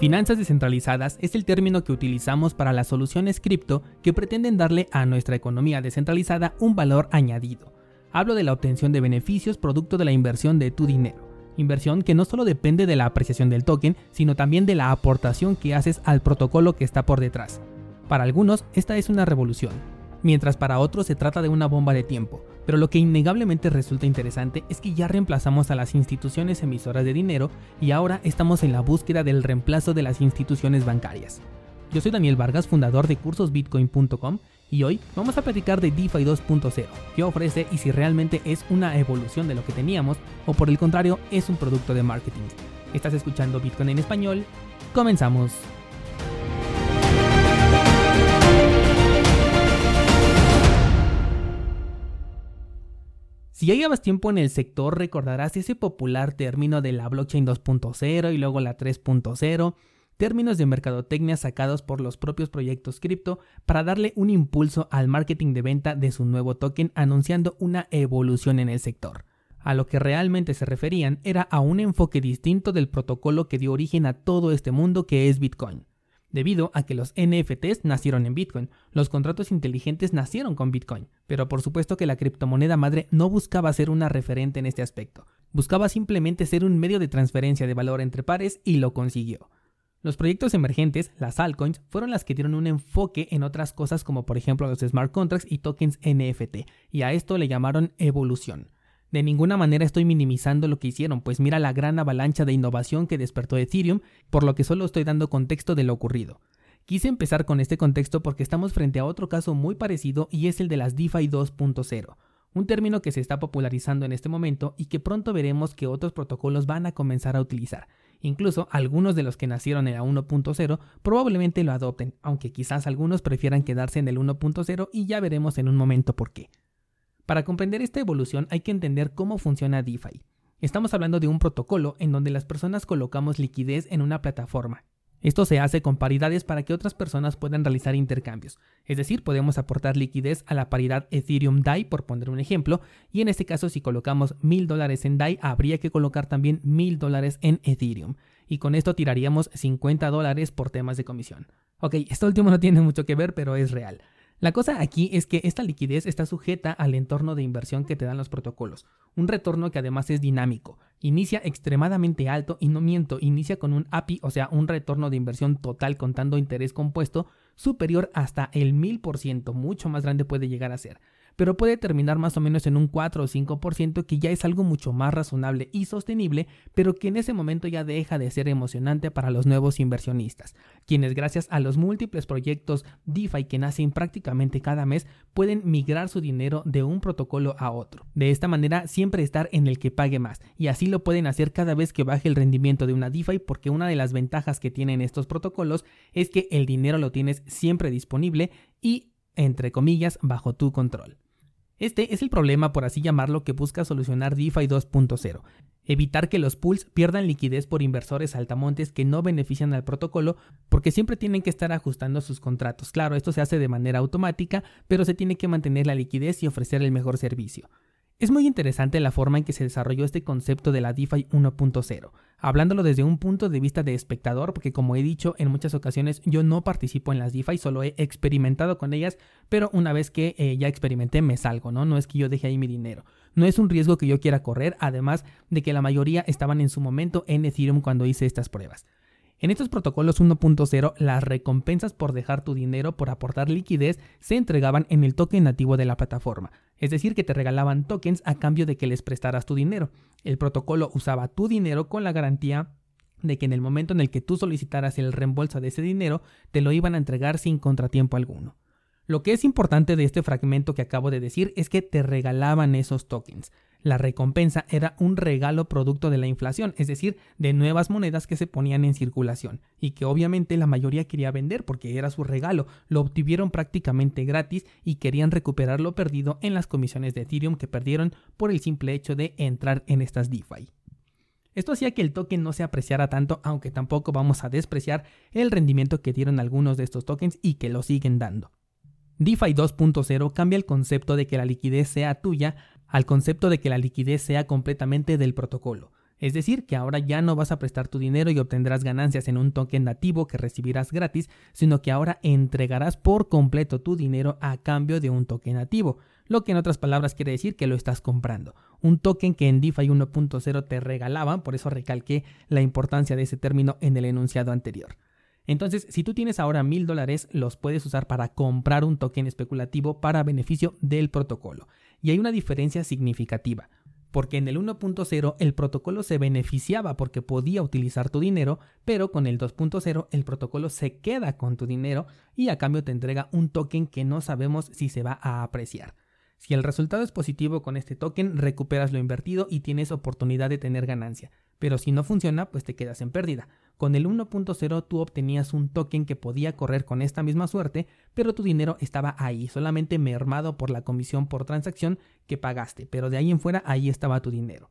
Finanzas descentralizadas es el término que utilizamos para las soluciones cripto que pretenden darle a nuestra economía descentralizada un valor añadido. Hablo de la obtención de beneficios producto de la inversión de tu dinero. Inversión que no solo depende de la apreciación del token, sino también de la aportación que haces al protocolo que está por detrás. Para algunos, esta es una revolución, mientras para otros se trata de una bomba de tiempo, pero lo que innegablemente resulta interesante es que ya reemplazamos a las instituciones emisoras de dinero y ahora estamos en la búsqueda del reemplazo de las instituciones bancarias. Yo soy Daniel Vargas, fundador de cursosbitcoin.com y hoy vamos a platicar de DeFi 2.0, qué ofrece y si realmente es una evolución de lo que teníamos o por el contrario es un producto de marketing. Estás escuchando Bitcoin en español, comenzamos. Si ya llevas tiempo en el sector, recordarás ese popular término de la blockchain 2.0 y luego la 3.0, términos de mercadotecnia sacados por los propios proyectos cripto para darle un impulso al marketing de venta de su nuevo token anunciando una evolución en el sector. A lo que realmente se referían era a un enfoque distinto del protocolo que dio origen a todo este mundo que es Bitcoin debido a que los NFTs nacieron en Bitcoin, los contratos inteligentes nacieron con Bitcoin, pero por supuesto que la criptomoneda madre no buscaba ser una referente en este aspecto, buscaba simplemente ser un medio de transferencia de valor entre pares y lo consiguió. Los proyectos emergentes, las altcoins, fueron las que dieron un enfoque en otras cosas como por ejemplo los smart contracts y tokens NFT, y a esto le llamaron evolución. De ninguna manera estoy minimizando lo que hicieron, pues mira la gran avalancha de innovación que despertó Ethereum, por lo que solo estoy dando contexto de lo ocurrido. Quise empezar con este contexto porque estamos frente a otro caso muy parecido y es el de las DeFi 2.0, un término que se está popularizando en este momento y que pronto veremos que otros protocolos van a comenzar a utilizar. Incluso algunos de los que nacieron en la 1.0 probablemente lo adopten, aunque quizás algunos prefieran quedarse en el 1.0 y ya veremos en un momento por qué. Para comprender esta evolución hay que entender cómo funciona DeFi. Estamos hablando de un protocolo en donde las personas colocamos liquidez en una plataforma. Esto se hace con paridades para que otras personas puedan realizar intercambios. Es decir, podemos aportar liquidez a la paridad Ethereum DAI, por poner un ejemplo, y en este caso si colocamos mil dólares en DAI, habría que colocar también mil dólares en Ethereum. Y con esto tiraríamos 50 dólares por temas de comisión. Ok, esto último no tiene mucho que ver, pero es real. La cosa aquí es que esta liquidez está sujeta al entorno de inversión que te dan los protocolos, un retorno que además es dinámico, inicia extremadamente alto y no miento, inicia con un API, o sea, un retorno de inversión total contando interés compuesto superior hasta el 1000%, mucho más grande puede llegar a ser pero puede terminar más o menos en un 4 o 5% que ya es algo mucho más razonable y sostenible, pero que en ese momento ya deja de ser emocionante para los nuevos inversionistas, quienes gracias a los múltiples proyectos DeFi que nacen prácticamente cada mes pueden migrar su dinero de un protocolo a otro. De esta manera siempre estar en el que pague más y así lo pueden hacer cada vez que baje el rendimiento de una DeFi porque una de las ventajas que tienen estos protocolos es que el dinero lo tienes siempre disponible y entre comillas bajo tu control. Este es el problema, por así llamarlo, que busca solucionar DeFi 2.0. Evitar que los pools pierdan liquidez por inversores altamontes que no benefician al protocolo porque siempre tienen que estar ajustando sus contratos. Claro, esto se hace de manera automática, pero se tiene que mantener la liquidez y ofrecer el mejor servicio. Es muy interesante la forma en que se desarrolló este concepto de la DeFi 1.0, hablándolo desde un punto de vista de espectador, porque como he dicho en muchas ocasiones, yo no participo en las DeFi, solo he experimentado con ellas, pero una vez que eh, ya experimenté me salgo, ¿no? No es que yo deje ahí mi dinero. No es un riesgo que yo quiera correr, además de que la mayoría estaban en su momento en Ethereum cuando hice estas pruebas. En estos protocolos 1.0, las recompensas por dejar tu dinero por aportar liquidez se entregaban en el token nativo de la plataforma, es decir, que te regalaban tokens a cambio de que les prestaras tu dinero. El protocolo usaba tu dinero con la garantía de que en el momento en el que tú solicitaras el reembolso de ese dinero, te lo iban a entregar sin contratiempo alguno. Lo que es importante de este fragmento que acabo de decir es que te regalaban esos tokens. La recompensa era un regalo producto de la inflación, es decir, de nuevas monedas que se ponían en circulación y que obviamente la mayoría quería vender porque era su regalo, lo obtuvieron prácticamente gratis y querían recuperar lo perdido en las comisiones de Ethereum que perdieron por el simple hecho de entrar en estas DeFi. Esto hacía que el token no se apreciara tanto, aunque tampoco vamos a despreciar el rendimiento que dieron algunos de estos tokens y que lo siguen dando. DeFi 2.0 cambia el concepto de que la liquidez sea tuya al concepto de que la liquidez sea completamente del protocolo. Es decir, que ahora ya no vas a prestar tu dinero y obtendrás ganancias en un token nativo que recibirás gratis, sino que ahora entregarás por completo tu dinero a cambio de un token nativo, lo que en otras palabras quiere decir que lo estás comprando. Un token que en DeFi 1.0 te regalaban, por eso recalqué la importancia de ese término en el enunciado anterior. Entonces, si tú tienes ahora mil dólares, los puedes usar para comprar un token especulativo para beneficio del protocolo. Y hay una diferencia significativa porque en el 1.0 el protocolo se beneficiaba porque podía utilizar tu dinero, pero con el 2.0 el protocolo se queda con tu dinero y a cambio te entrega un token que no sabemos si se va a apreciar. Si el resultado es positivo con este token, recuperas lo invertido y tienes oportunidad de tener ganancia, pero si no funciona, pues te quedas en pérdida. Con el 1.0 tú obtenías un token que podía correr con esta misma suerte, pero tu dinero estaba ahí, solamente mermado por la comisión por transacción que pagaste, pero de ahí en fuera ahí estaba tu dinero.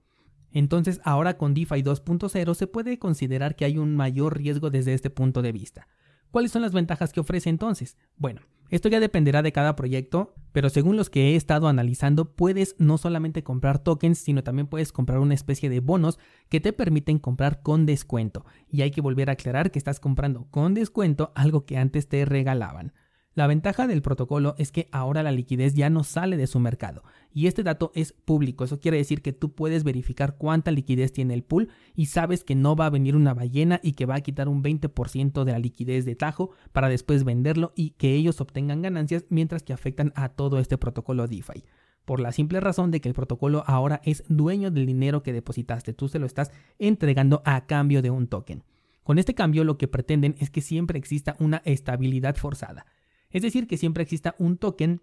Entonces ahora con DeFi 2.0 se puede considerar que hay un mayor riesgo desde este punto de vista. ¿Cuáles son las ventajas que ofrece entonces? Bueno, esto ya dependerá de cada proyecto, pero según los que he estado analizando, puedes no solamente comprar tokens, sino también puedes comprar una especie de bonos que te permiten comprar con descuento. Y hay que volver a aclarar que estás comprando con descuento algo que antes te regalaban. La ventaja del protocolo es que ahora la liquidez ya no sale de su mercado y este dato es público. Eso quiere decir que tú puedes verificar cuánta liquidez tiene el pool y sabes que no va a venir una ballena y que va a quitar un 20% de la liquidez de Tajo para después venderlo y que ellos obtengan ganancias mientras que afectan a todo este protocolo DeFi. Por la simple razón de que el protocolo ahora es dueño del dinero que depositaste, tú se lo estás entregando a cambio de un token. Con este cambio lo que pretenden es que siempre exista una estabilidad forzada. Es decir, que siempre exista un token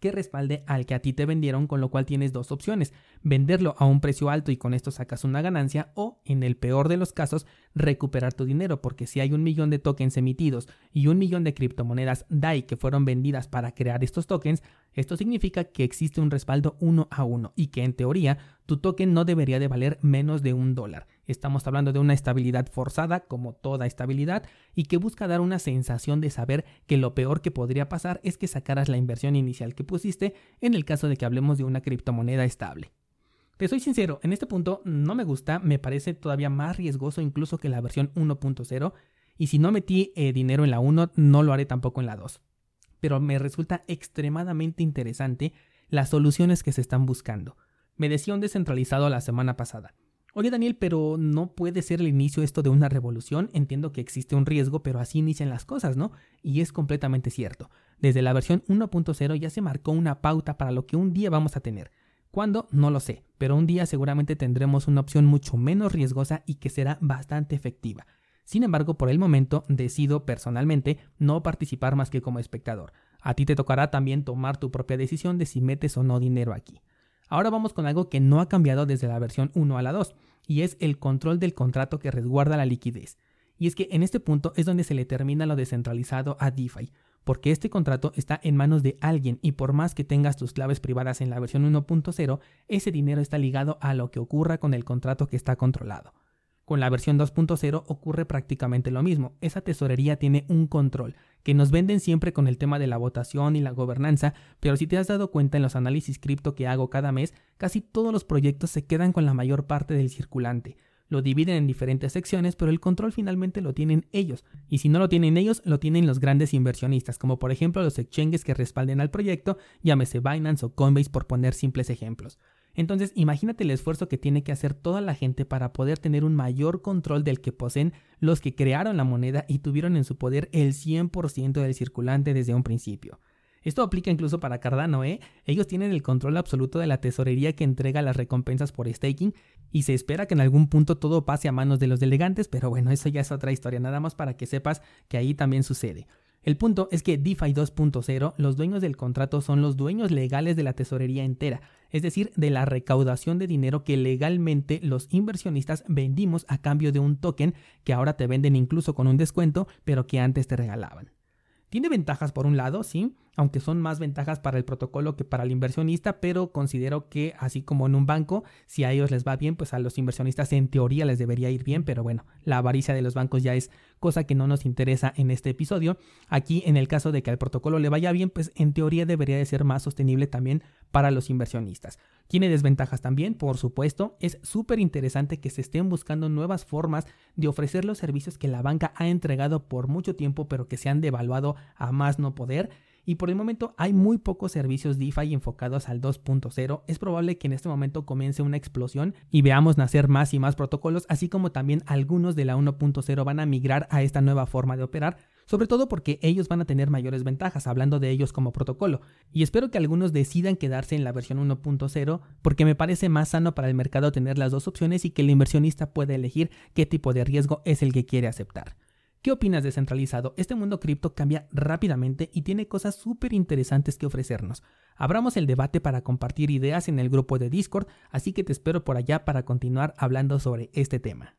que respalde al que a ti te vendieron, con lo cual tienes dos opciones, venderlo a un precio alto y con esto sacas una ganancia o, en el peor de los casos, recuperar tu dinero, porque si hay un millón de tokens emitidos y un millón de criptomonedas DAI que fueron vendidas para crear estos tokens, esto significa que existe un respaldo uno a uno y que en teoría tu token no debería de valer menos de un dólar. Estamos hablando de una estabilidad forzada, como toda estabilidad, y que busca dar una sensación de saber que lo peor que podría pasar es que sacaras la inversión inicial que pusiste en el caso de que hablemos de una criptomoneda estable. Te soy sincero, en este punto no me gusta, me parece todavía más riesgoso incluso que la versión 1.0, y si no metí eh, dinero en la 1, no lo haré tampoco en la 2. Pero me resulta extremadamente interesante las soluciones que se están buscando. Me decía un descentralizado la semana pasada. Oye Daniel, pero no puede ser el inicio esto de una revolución. Entiendo que existe un riesgo, pero así inician las cosas, ¿no? Y es completamente cierto. Desde la versión 1.0 ya se marcó una pauta para lo que un día vamos a tener. ¿Cuándo? No lo sé, pero un día seguramente tendremos una opción mucho menos riesgosa y que será bastante efectiva. Sin embargo, por el momento decido personalmente no participar más que como espectador. A ti te tocará también tomar tu propia decisión de si metes o no dinero aquí. Ahora vamos con algo que no ha cambiado desde la versión 1 a la 2, y es el control del contrato que resguarda la liquidez. Y es que en este punto es donde se le termina lo descentralizado a DeFi, porque este contrato está en manos de alguien y por más que tengas tus claves privadas en la versión 1.0, ese dinero está ligado a lo que ocurra con el contrato que está controlado. Con la versión 2.0 ocurre prácticamente lo mismo. Esa tesorería tiene un control, que nos venden siempre con el tema de la votación y la gobernanza, pero si te has dado cuenta en los análisis cripto que hago cada mes, casi todos los proyectos se quedan con la mayor parte del circulante. Lo dividen en diferentes secciones, pero el control finalmente lo tienen ellos. Y si no lo tienen ellos, lo tienen los grandes inversionistas, como por ejemplo los exchanges que respalden al proyecto, llámese Binance o Coinbase por poner simples ejemplos. Entonces, imagínate el esfuerzo que tiene que hacer toda la gente para poder tener un mayor control del que poseen los que crearon la moneda y tuvieron en su poder el 100% del circulante desde un principio. Esto aplica incluso para Cardano, ¿eh? Ellos tienen el control absoluto de la tesorería que entrega las recompensas por staking y se espera que en algún punto todo pase a manos de los delegantes, pero bueno, eso ya es otra historia, nada más para que sepas que ahí también sucede. El punto es que DeFi 2.0, los dueños del contrato son los dueños legales de la tesorería entera, es decir, de la recaudación de dinero que legalmente los inversionistas vendimos a cambio de un token que ahora te venden incluso con un descuento, pero que antes te regalaban. Tiene ventajas por un lado, sí, aunque son más ventajas para el protocolo que para el inversionista, pero considero que así como en un banco, si a ellos les va bien, pues a los inversionistas en teoría les debería ir bien, pero bueno, la avaricia de los bancos ya es cosa que no nos interesa en este episodio. Aquí en el caso de que al protocolo le vaya bien, pues en teoría debería de ser más sostenible también para los inversionistas. Tiene desventajas también, por supuesto. Es súper interesante que se estén buscando nuevas formas de ofrecer los servicios que la banca ha entregado por mucho tiempo, pero que se han devaluado a más no poder. Y por el momento hay muy pocos servicios DeFi enfocados al 2.0. Es probable que en este momento comience una explosión y veamos nacer más y más protocolos, así como también algunos de la 1.0 van a migrar a esta nueva forma de operar sobre todo porque ellos van a tener mayores ventajas, hablando de ellos como protocolo. Y espero que algunos decidan quedarse en la versión 1.0 porque me parece más sano para el mercado tener las dos opciones y que el inversionista pueda elegir qué tipo de riesgo es el que quiere aceptar. ¿Qué opinas descentralizado? Este mundo cripto cambia rápidamente y tiene cosas súper interesantes que ofrecernos. Abramos el debate para compartir ideas en el grupo de Discord, así que te espero por allá para continuar hablando sobre este tema.